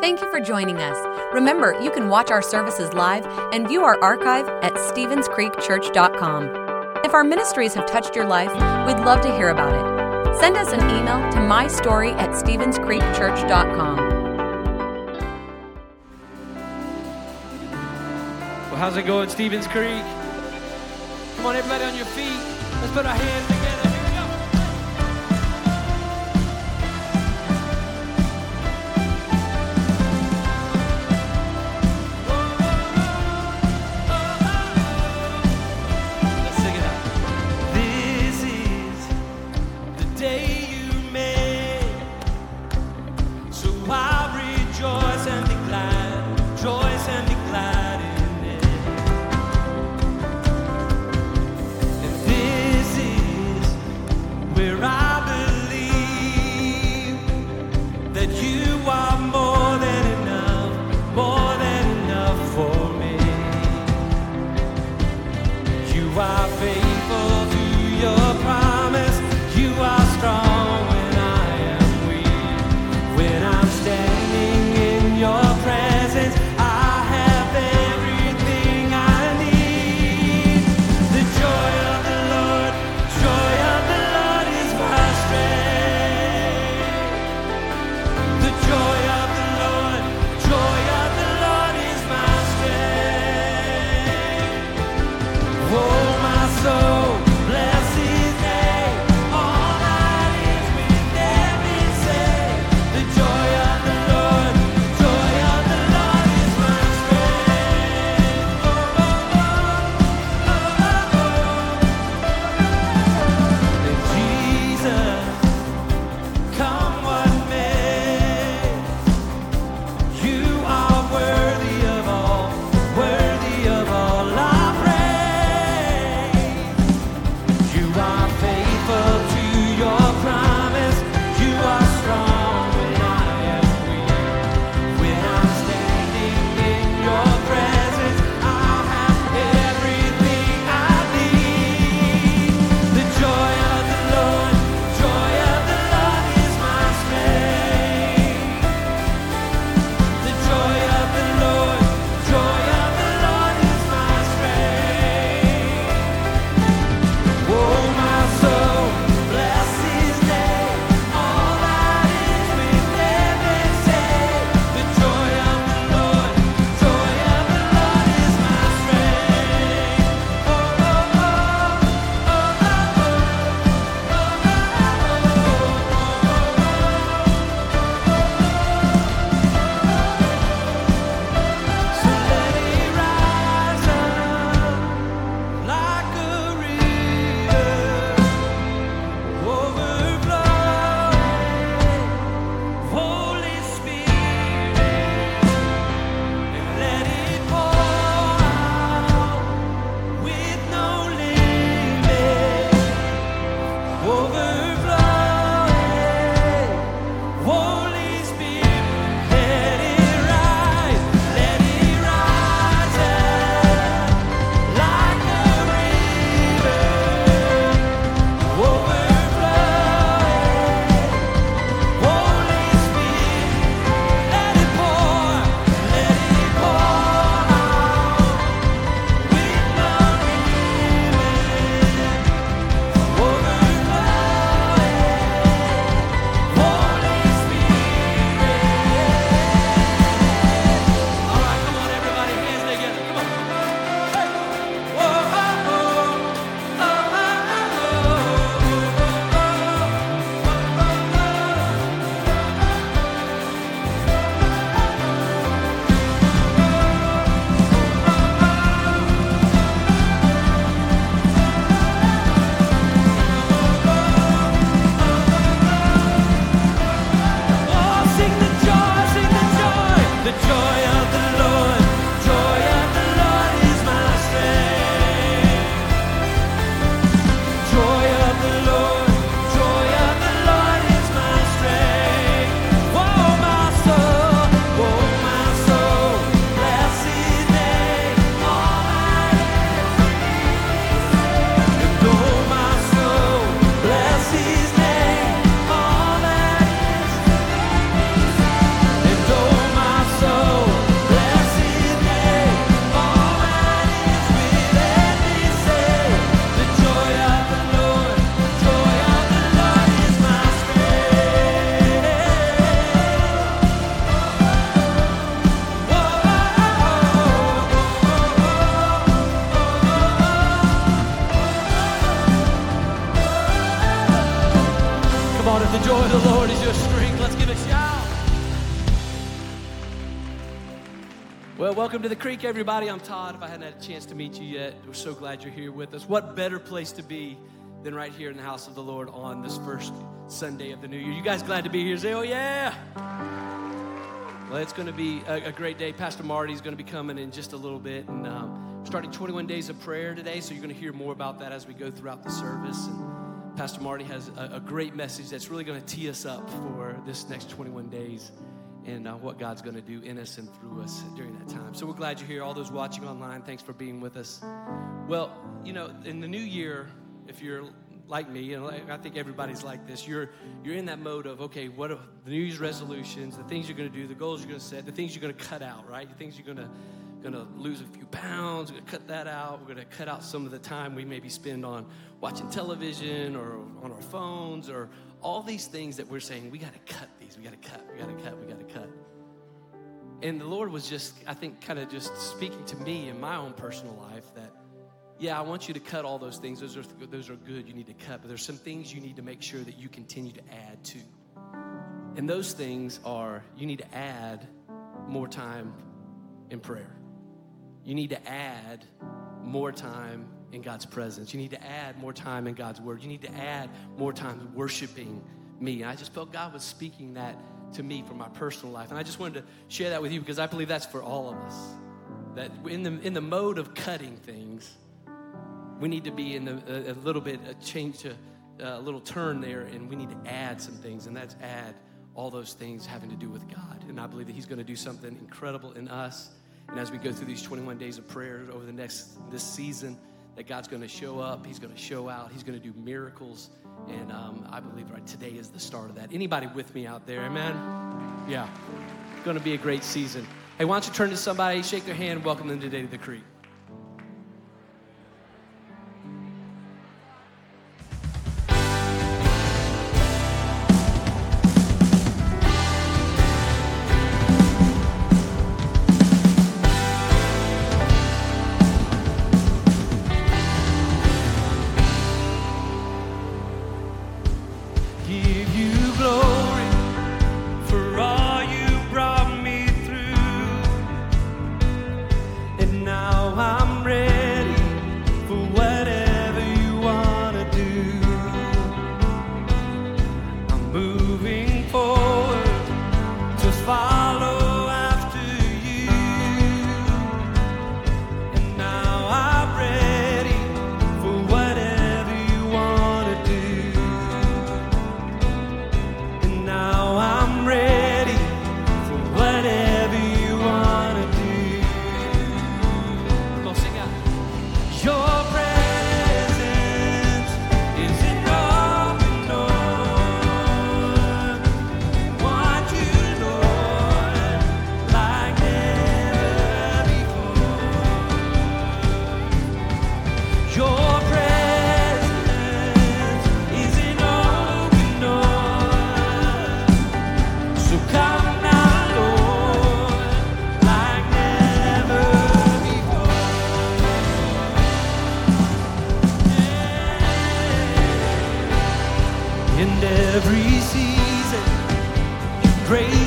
Thank you for joining us. Remember, you can watch our services live and view our archive at StevensCreekChurch.com. If our ministries have touched your life, we'd love to hear about it. Send us an email to mystory at StevensCreekChurch.com. Well, how's it going, Stevens Creek? Come on, everybody on your feet. Let's put our hands together. Day over. the Lord is your strength. Let's give a shout. Well, welcome to the creek, everybody. I'm Todd. If I hadn't had a chance to meet you yet, we're so glad you're here with us. What better place to be than right here in the house of the Lord on this first Sunday of the new year? You guys glad to be here? Say, oh, yeah. Well, it's going to be a, a great day. Pastor Marty is going to be coming in just a little bit. And um, starting 21 days of prayer today, so you're going to hear more about that as we go throughout the service. And, Pastor Marty has a, a great message that's really going to tee us up for this next 21 days and uh, what God's going to do in us and through us during that time. So we're glad you're here. All those watching online, thanks for being with us. Well, you know, in the new year, if you're like me, and I think everybody's like this, you're you're in that mode of okay, what are the New Year's resolutions, the things you're going to do, the goals you're going to set, the things you're going to cut out, right? The things you're going to to lose a few pounds. We're to cut that out. We're to cut out some of the time we maybe spend on watching television or on our phones or all these things that we're saying, we got to cut these, we got to cut, we got to cut, we got to cut. And the Lord was just, I think, kind of just speaking to me in my own personal life that, yeah, I want you to cut all those things. Those are, those are good, you need to cut, but there's some things you need to make sure that you continue to add to. And those things are, you need to add more time in prayer. You need to add more time in God's presence. You need to add more time in God's word. You need to add more time worshiping me. And I just felt God was speaking that to me for my personal life. And I just wanted to share that with you because I believe that's for all of us. That in the, in the mode of cutting things, we need to be in the, a, a little bit, a change to a little turn there, and we need to add some things, and that's add all those things having to do with God. And I believe that He's going to do something incredible in us. And as we go through these 21 days of prayer over the next this season, that God's going to show up, He's going to show out, He's going to do miracles. And um, I believe right today is the start of that. Anybody with me out there? Amen? Yeah. Going to be a great season. Hey, why don't you turn to somebody, shake their hand, welcome them today to the Creek. praise.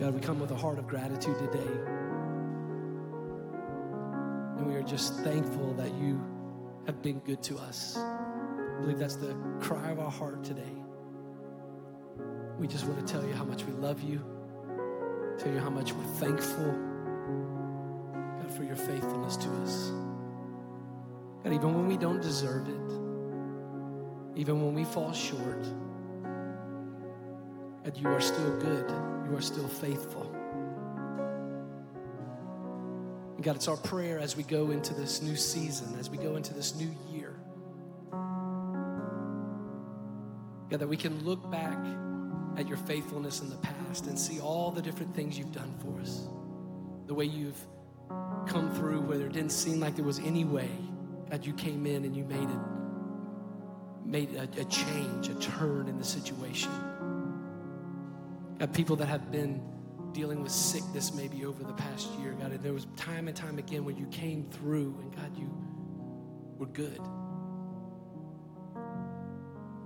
God, we come with a heart of gratitude today. And we are just thankful that you have been good to us. I believe that's the cry of our heart today. We just want to tell you how much we love you, tell you how much we're thankful, God, for your faithfulness to us. God, even when we don't deserve it, even when we fall short, God, you are still good. You are still faithful. And God, it's our prayer as we go into this new season, as we go into this new year. God, that we can look back at your faithfulness in the past and see all the different things you've done for us. The way you've come through where it didn't seem like there was any way. God, you came in and you made it, made a, a change, a turn in the situation. God, people that have been dealing with sickness maybe over the past year, God, and there was time and time again when you came through and God, you were good.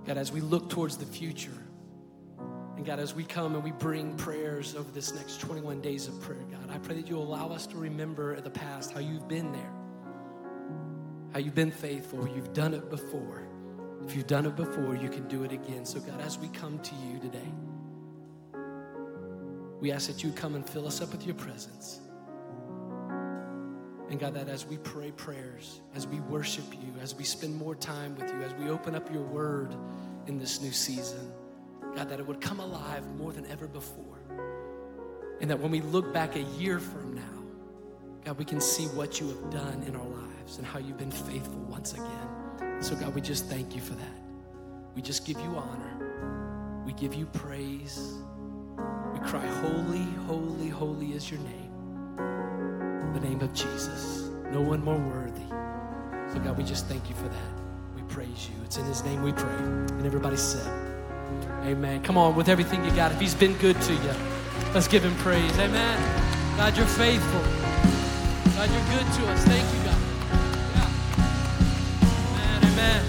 God, as we look towards the future, and God, as we come and we bring prayers over this next 21 days of prayer, God, I pray that you'll allow us to remember the past, how you've been there, how you've been faithful, you've done it before. If you've done it before, you can do it again. So, God, as we come to you today, we ask that you come and fill us up with your presence. And God, that as we pray prayers, as we worship you, as we spend more time with you, as we open up your word in this new season, God, that it would come alive more than ever before. And that when we look back a year from now, God, we can see what you have done in our lives and how you've been faithful once again. So, God, we just thank you for that. We just give you honor. We give you praise. Cry, Holy, holy, holy is your name. The name of Jesus. No one more worthy. So, God, we just thank you for that. We praise you. It's in his name we pray. And everybody said, Amen. Come on, with everything you got. If he's been good to you, let's give him praise. Amen. God, you're faithful. God, you're good to us. Thank you, God. Yeah. Amen.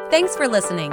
Amen. Thanks for listening.